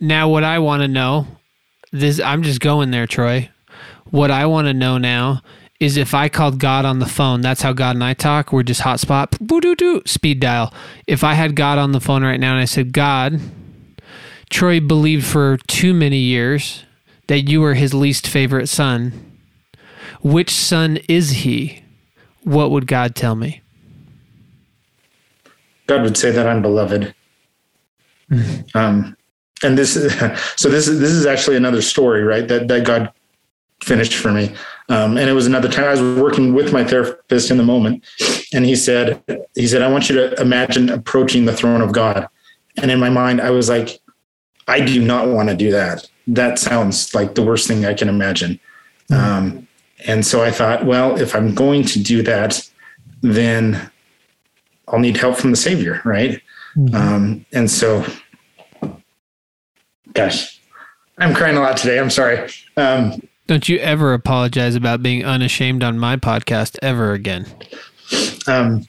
S1: now what I want to know, this I'm just going there, Troy. What I want to know now is if I called God on the phone, that's how God and I talk. We're just hotspot, boo doo doo, speed dial. If I had God on the phone right now and I said, God, Troy believed for too many years that you were his least favorite son. Which son is he? What would God tell me?
S3: God would say that I'm beloved. um, and this is so this is this is actually another story, right? That that God finished for me. Um, and it was another time I was working with my therapist in the moment, and he said, he said, I want you to imagine approaching the throne of God. And in my mind, I was like, I do not want to do that. That sounds like the worst thing I can imagine. Um, and so I thought, well, if I'm going to do that, then I'll need help from the Savior, right? Um, and so, gosh, I'm crying a lot today. I'm sorry. Um,
S1: Don't you ever apologize about being unashamed on my podcast ever again.
S3: um,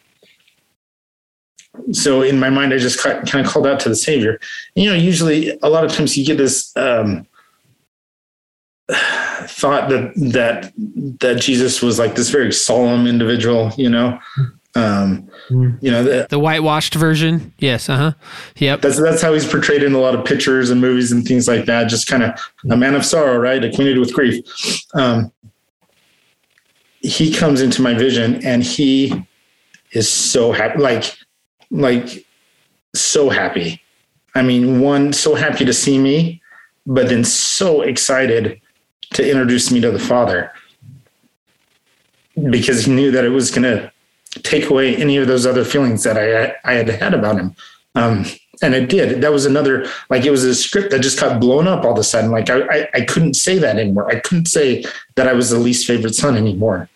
S3: so in my mind, I just kind of called out to the Savior. You know, usually a lot of times you get this um, thought that that that Jesus was like this very solemn individual. You know, um, you know that.
S1: The whitewashed version? Yes, uh huh. Yep.
S3: That's that's how he's portrayed in a lot of pictures and movies and things like that. Just kind of a man of sorrow, right? Acquainted with grief. Um, he comes into my vision and he is so happy, like, like so happy. I mean, one so happy to see me, but then so excited to introduce me to the Father because he knew that it was going to take away any of those other feelings that I I had had about him. Um, and it did. That was another like it was a script that just got blown up all of a sudden. Like I, I I couldn't say that anymore. I couldn't say that I was the least favorite son anymore.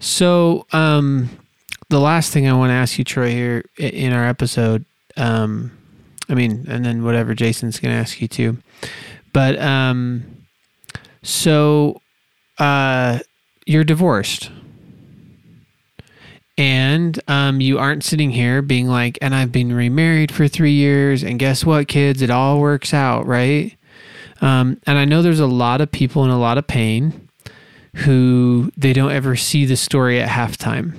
S1: So, um, the last thing I want to ask you, Troy, here in our episode, um, I mean, and then whatever Jason's going to ask you too, but um, so uh, you're divorced. And um, you aren't sitting here being like, and I've been remarried for three years, and guess what, kids? It all works out, right? Um, and I know there's a lot of people in a lot of pain who they don't ever see the story at halftime.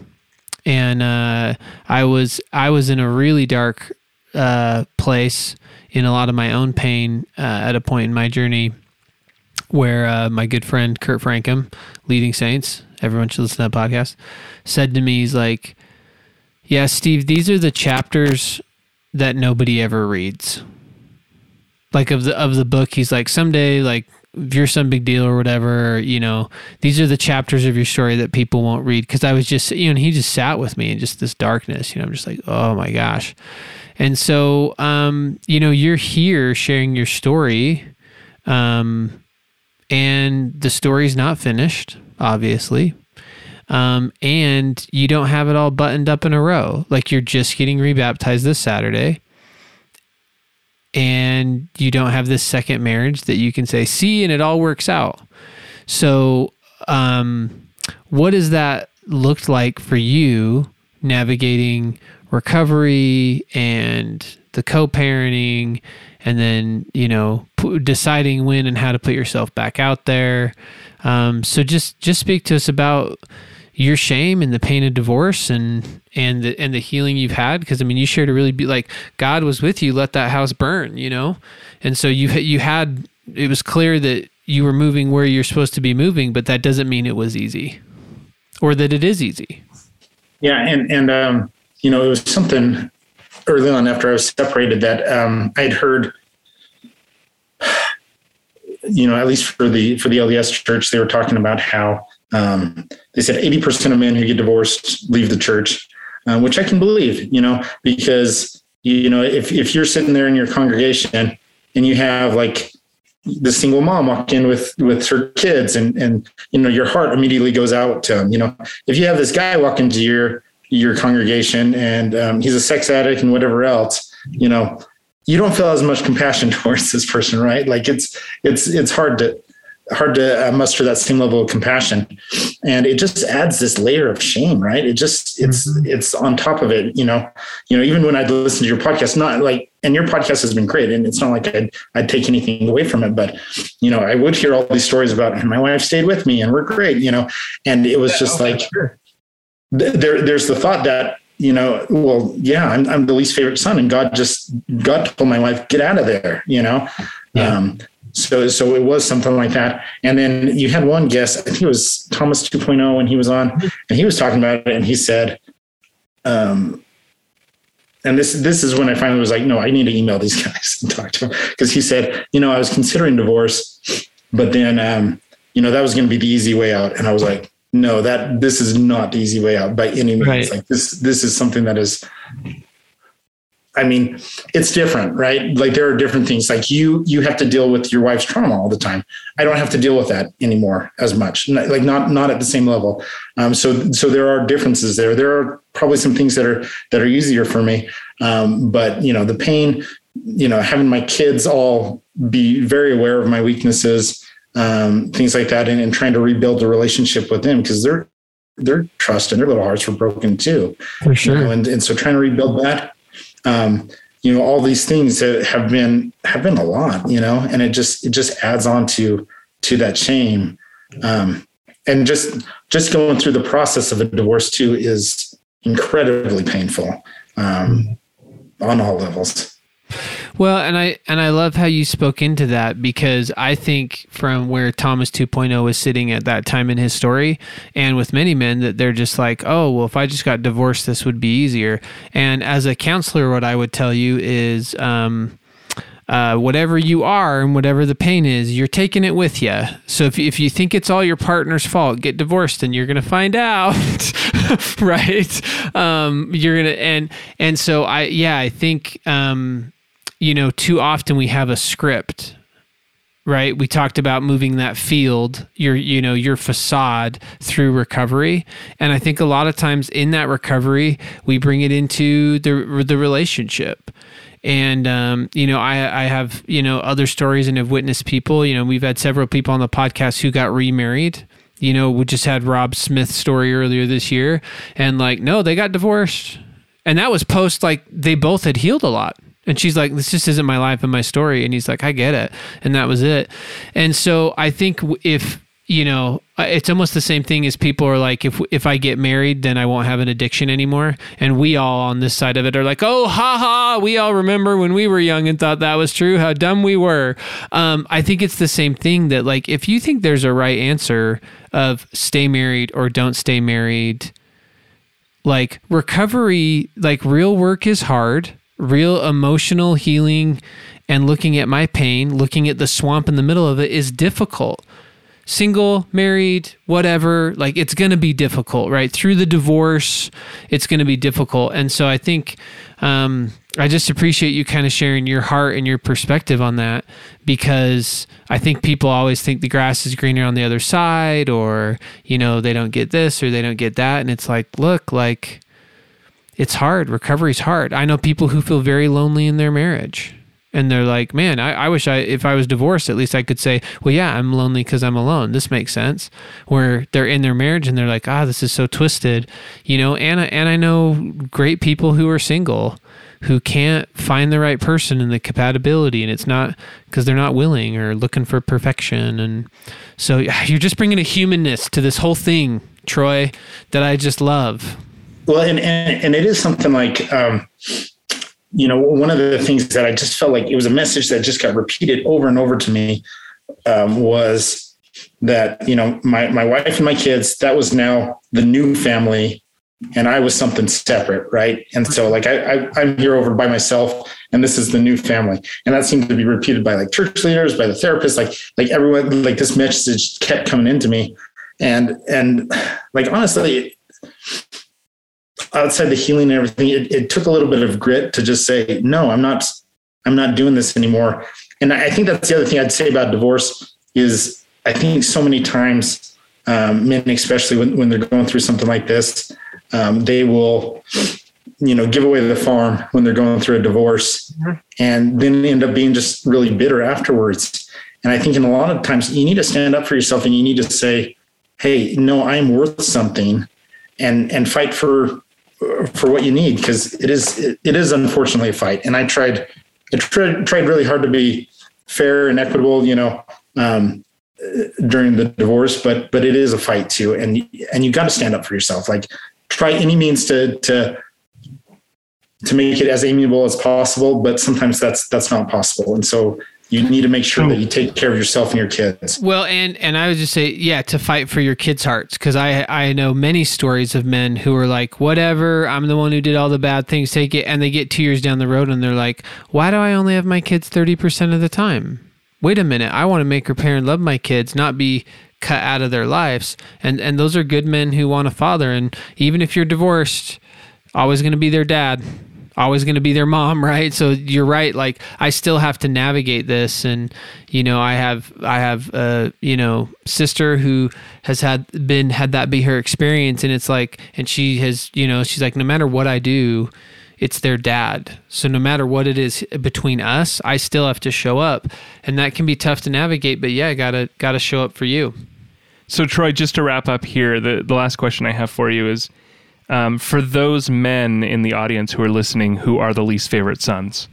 S1: And uh, I was I was in a really dark uh, place in a lot of my own pain uh, at a point in my journey where uh, my good friend Kurt Francom, leading Saints, everyone should listen to that podcast, said to me, he's like, "Yeah, Steve, these are the chapters that nobody ever reads." Like of the of the book, he's like, someday, like if you're some big deal or whatever, you know, these are the chapters of your story that people won't read. Cause I was just, you know, and he just sat with me in just this darkness, you know, I'm just like, oh my gosh. And so, um, you know, you're here sharing your story. Um, and the story's not finished, obviously. Um, and you don't have it all buttoned up in a row. Like you're just getting rebaptized this Saturday and you don't have this second marriage that you can say, see, and it all works out. So, um, what has that looked like for you navigating recovery and the co parenting, and then, you know, p- deciding when and how to put yourself back out there? Um, so just just speak to us about your shame and the pain of divorce and and the and the healing you've had because I mean you shared a really be like God was with you let that house burn you know and so you you had it was clear that you were moving where you're supposed to be moving but that doesn't mean it was easy or that it is easy
S3: yeah and and um you know it was something early on after I was separated that um I'd heard you know at least for the for the LDS church they were talking about how um, they said 80% of men who get divorced leave the church, uh, which I can believe, you know, because, you know, if, if you're sitting there in your congregation and you have like the single mom walk in with, with her kids and, and, you know, your heart immediately goes out to them, you know, if you have this guy walk into your, your congregation and um, he's a sex addict and whatever else, you know, you don't feel as much compassion towards this person, right? Like it's, it's, it's hard to, hard to uh, muster that same level of compassion and it just adds this layer of shame right it just it's mm-hmm. it's on top of it you know you know even when i'd listen to your podcast not like and your podcast has been great and it's not like i'd, I'd take anything away from it but you know i would hear all these stories about and my wife stayed with me and we're great you know and it was yeah, just like sure. Th- there there's the thought that you know, well, yeah, I'm, I'm the least favorite son, and God just God told my wife, get out of there, you know. Yeah. Um, so, so it was something like that. And then you had one guest, I think it was Thomas 2.0, when he was on, and he was talking about it, and he said, um, and this this is when I finally was like, no, I need to email these guys and talk to them because he said, you know, I was considering divorce, but then, um, you know, that was going to be the easy way out, and I was like, no, that this is not the easy way out by any means. Right. Like this, this is something that is I mean, it's different, right? Like there are different things. Like you, you have to deal with your wife's trauma all the time. I don't have to deal with that anymore as much. Like not not at the same level. Um, so so there are differences there. There are probably some things that are that are easier for me. Um, but you know, the pain, you know, having my kids all be very aware of my weaknesses, um, things like that, and, and trying to rebuild the relationship with them because their their trust and their little hearts were broken too.
S1: For sure.
S3: You know, and, and so trying to rebuild that um, you know all these things that have been have been a lot you know and it just it just adds on to to that shame um, and just just going through the process of a divorce too is incredibly painful um, on all levels
S1: well, and I and I love how you spoke into that because I think from where Thomas 2.0 was sitting at that time in his story, and with many men that they're just like, oh, well, if I just got divorced, this would be easier. And as a counselor, what I would tell you is. Um, uh, whatever you are and whatever the pain is, you're taking it with you. So if, if you think it's all your partner's fault, get divorced and you're going to find out, right? Um, you're going to, and, and so I, yeah, I think, um, you know, too often we have a script right? We talked about moving that field your you know your facade through recovery. And i think a lot of times in that recovery we bring it into the the relationship. And um, you know I, I have you know other stories and have witnessed people. You know we've had several people on the podcast who got remarried. You know we just had rob smith's story earlier this year. And like no they got divorced. And that was post like they both had healed a lot and she's like, this just isn't my life and my story. And he's like, I get it. And that was it. And so I think if, you know, it's almost the same thing as people are like, if if I get married, then I won't have an addiction anymore. And we all on this side of it are like, oh, ha ha. We all remember when we were young and thought that was true, how dumb we were. Um, I think it's the same thing that, like, if you think there's a right answer of stay married or don't stay married, like recovery, like real work is hard real emotional healing and looking at my pain, looking at the swamp in the middle of it is difficult. Single, married, whatever, like it's going to be difficult, right? Through the divorce, it's going to be difficult. And so I think um, I just appreciate you kind of sharing your heart and your perspective on that because I think people always think the grass is greener on the other side or, you know, they don't get this or they don't get that. And it's like, look, like, it's hard. Recovery's hard. I know people who feel very lonely in their marriage. And they're like, man, I, I wish I, if I was divorced, at least I could say, well, yeah, I'm lonely because I'm alone. This makes sense. Where they're in their marriage and they're like, ah, this is so twisted, you know. And and I know great people who are single who can't find the right person and the compatibility, and it's not because they're not willing or looking for perfection. And so you're just bringing a humanness to this whole thing Troy, that I just love.
S3: Well, and, and, and it is something like, um, you know, one of the things that I just felt like it was a message that just got repeated over and over to me um, was that, you know, my, my wife and my kids, that was now the new family and I was something separate. Right. And so like, I, I I'm here over by myself and this is the new family. And that seemed to be repeated by like church leaders, by the therapist, like, like everyone, like this message kept coming into me. And, and like, honestly, outside the healing and everything, it, it took a little bit of grit to just say, no, I'm not, I'm not doing this anymore. And I think that's the other thing I'd say about divorce is I think so many times, um, men, especially when, when they're going through something like this, um, they will, you know, give away the farm when they're going through a divorce mm-hmm. and then end up being just really bitter afterwards. And I think in a lot of times you need to stand up for yourself and you need to say, Hey, no, I'm worth something and, and fight for for what you need because it is it, it is unfortunately a fight. And I tried I tried tried really hard to be fair and equitable, you know, um, during the divorce, but but it is a fight too, and and you got to stand up for yourself. Like try any means to to to make it as amiable as possible, but sometimes that's that's not possible. And so you need to make sure that you take care of yourself and your kids.
S1: Well, and and I would just say, yeah, to fight for your kids' hearts, because I I know many stories of men who are like, whatever, I'm the one who did all the bad things, take it, and they get two years down the road and they're like, why do I only have my kids thirty percent of the time? Wait a minute, I want to make her parent love my kids, not be cut out of their lives. And and those are good men who want a father. And even if you're divorced, always going to be their dad always going to be their mom, right? So you're right. Like I still have to navigate this, and you know, I have I have a you know sister who has had been had that be her experience, and it's like, and she has you know she's like, no matter what I do, it's their dad. So no matter what it is between us, I still have to show up, and that can be tough to navigate. But yeah, gotta gotta show up for you.
S2: So Troy, just to wrap up here, the the last question I have for you is um, for those men in the audience who are listening who are the least favorite sons,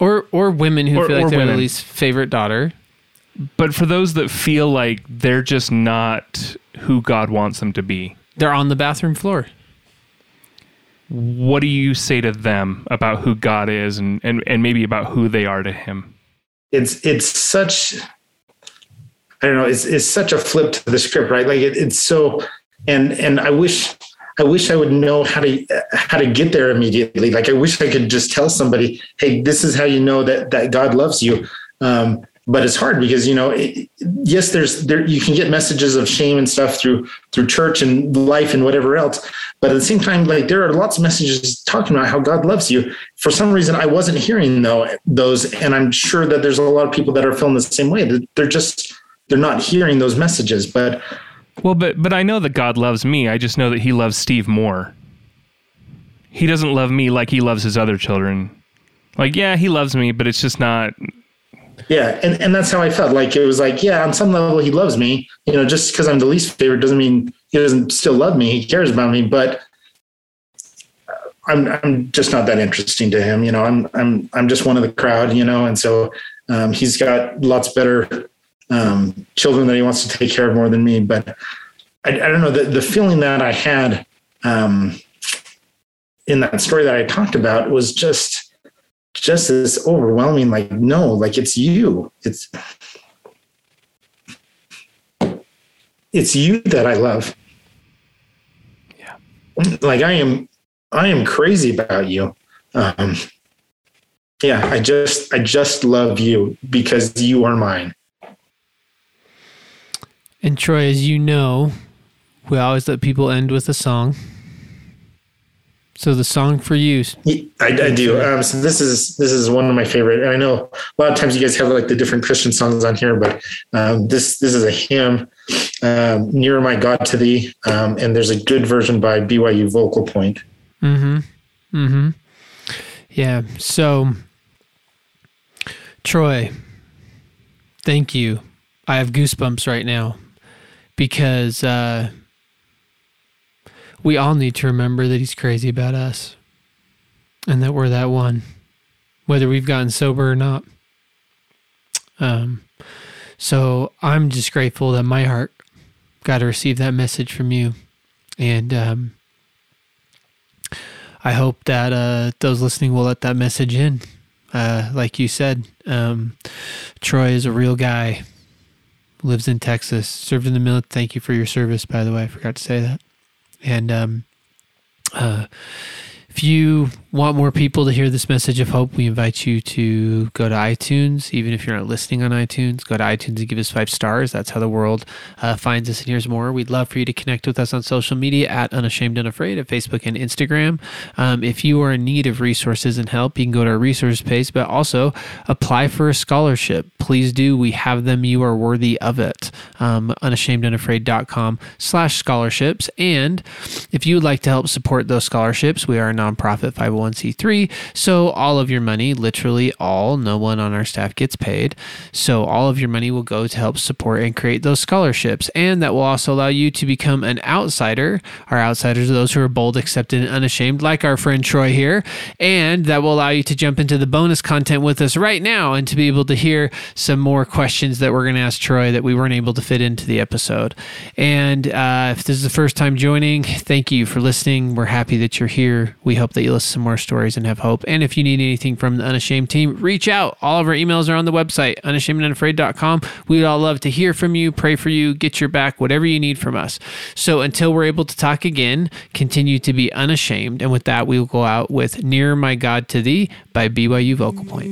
S1: or or women who or, feel like they're women. the least favorite daughter.
S2: But for those that feel like they're just not who God wants them to be,
S1: they're on the bathroom floor.
S2: What do you say to them about who God is and, and, and maybe about who they are to him?
S3: It's it's such I don't know, it's it's such a flip to the script, right? Like it, it's so and and I wish I wish I would know how to how to get there immediately. Like I wish I could just tell somebody, "Hey, this is how you know that that God loves you." Um, but it's hard because you know, it, yes, there's there you can get messages of shame and stuff through through church and life and whatever else. But at the same time, like there are lots of messages talking about how God loves you. For some reason, I wasn't hearing though those, and I'm sure that there's a lot of people that are feeling the same way. That they're just they're not hearing those messages, but
S2: well, but but I know that God loves me. I just know that He loves Steve more. He doesn't love me like He loves His other children. Like, yeah, He loves me, but it's just not.
S3: Yeah, and, and that's how I felt. Like it was like, yeah, on some level He loves me. You know, just because I'm the least favorite doesn't mean He doesn't still love me. He cares about me, but I'm I'm just not that interesting to Him. You know, I'm I'm I'm just one of the crowd. You know, and so um, He's got lots better um, children that he wants to take care of more than me. But I, I don't know the, the feeling that I had um, in that story that I talked about was just just this overwhelming. Like no, like it's you. It's it's you that I love.
S2: Yeah,
S3: like I am. I am crazy about you. Um, yeah, I just I just love you because you are mine.
S1: And Troy, as you know, we always let people end with a song. So the song for you,
S3: I, I do. Um, so this is this is one of my favorite. And I know a lot of times you guys have like the different Christian songs on here, but um, this this is a hymn, um, "Nearer My God to Thee," um, and there's a good version by BYU Vocal Point.
S1: Mm hmm. Mm hmm. Yeah. So, Troy, thank you. I have goosebumps right now because uh, we all need to remember that he's crazy about us and that we're that one, whether we've gotten sober or not. Um, so I'm just grateful that my heart got to receive that message from you. And um, I hope that uh, those listening will let that message in. Uh, like you said, um, Troy is a real guy. Lives in Texas. Served in the military. Thank you for your service, by the way. I forgot to say that. And um, uh, if want more people to hear this message of hope, we invite you to go to iTunes. Even if you're not listening on iTunes, go to iTunes and give us five stars. That's how the world uh, finds us and hears more. We'd love for you to connect with us on social media at Unashamed Unafraid at Facebook and Instagram. Um, if you are in need of resources and help, you can go to our resource page, but also apply for a scholarship. Please do. We have them. You are worthy of it. Um, unashamedunafraid.com slash scholarships. And if you would like to help support those scholarships, we are a nonprofit 501c3. So all of your money, literally all, no one on our staff gets paid. So all of your money will go to help support and create those scholarships. And that will also allow you to become an outsider. Our outsiders are those who are bold, accepted, and unashamed, like our friend Troy here. And that will allow you to jump into the bonus content with us right now and to be able to hear some more questions that we're going to ask Troy that we weren't able to fit into the episode. And uh, if this is the first time joining, thank you for listening. We're happy that you're here. We hope that you listen some more stories and have hope. And if you need anything from the Unashamed team, reach out. All of our emails are on the website, unashamedunafraid.com. We'd all love to hear from you, pray for you, get your back, whatever you need from us. So until we're able to talk again, continue to be unashamed. And with that, we will go out with Nearer My God to Thee by BYU Vocal Point.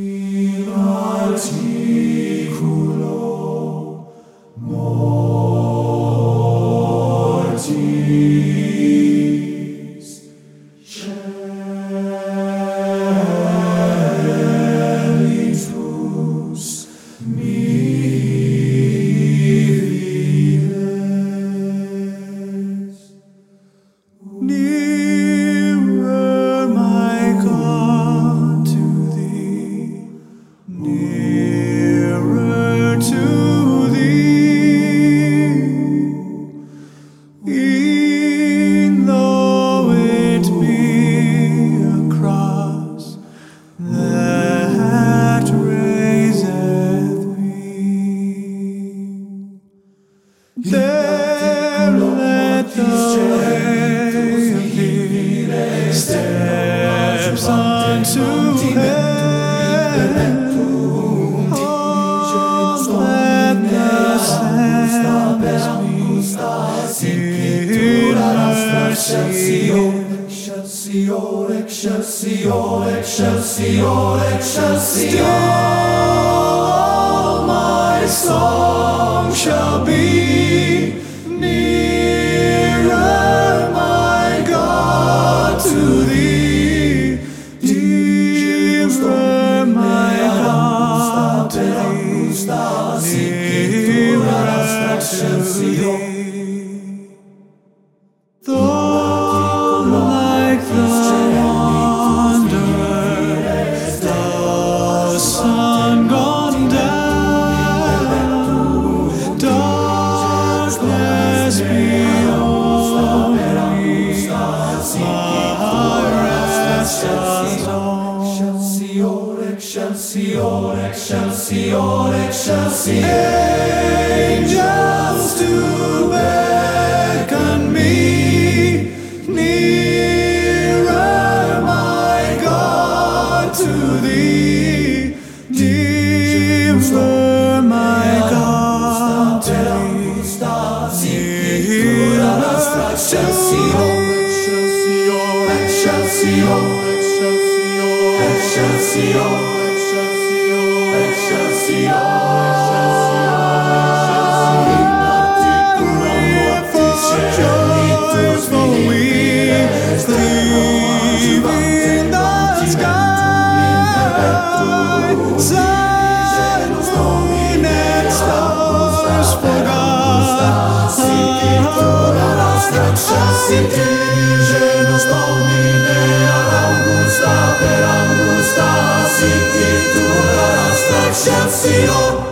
S4: Excelsior, excelsior, excelsior, angels Chasse dirigenos domine Augusta per Augusta, sic itur ad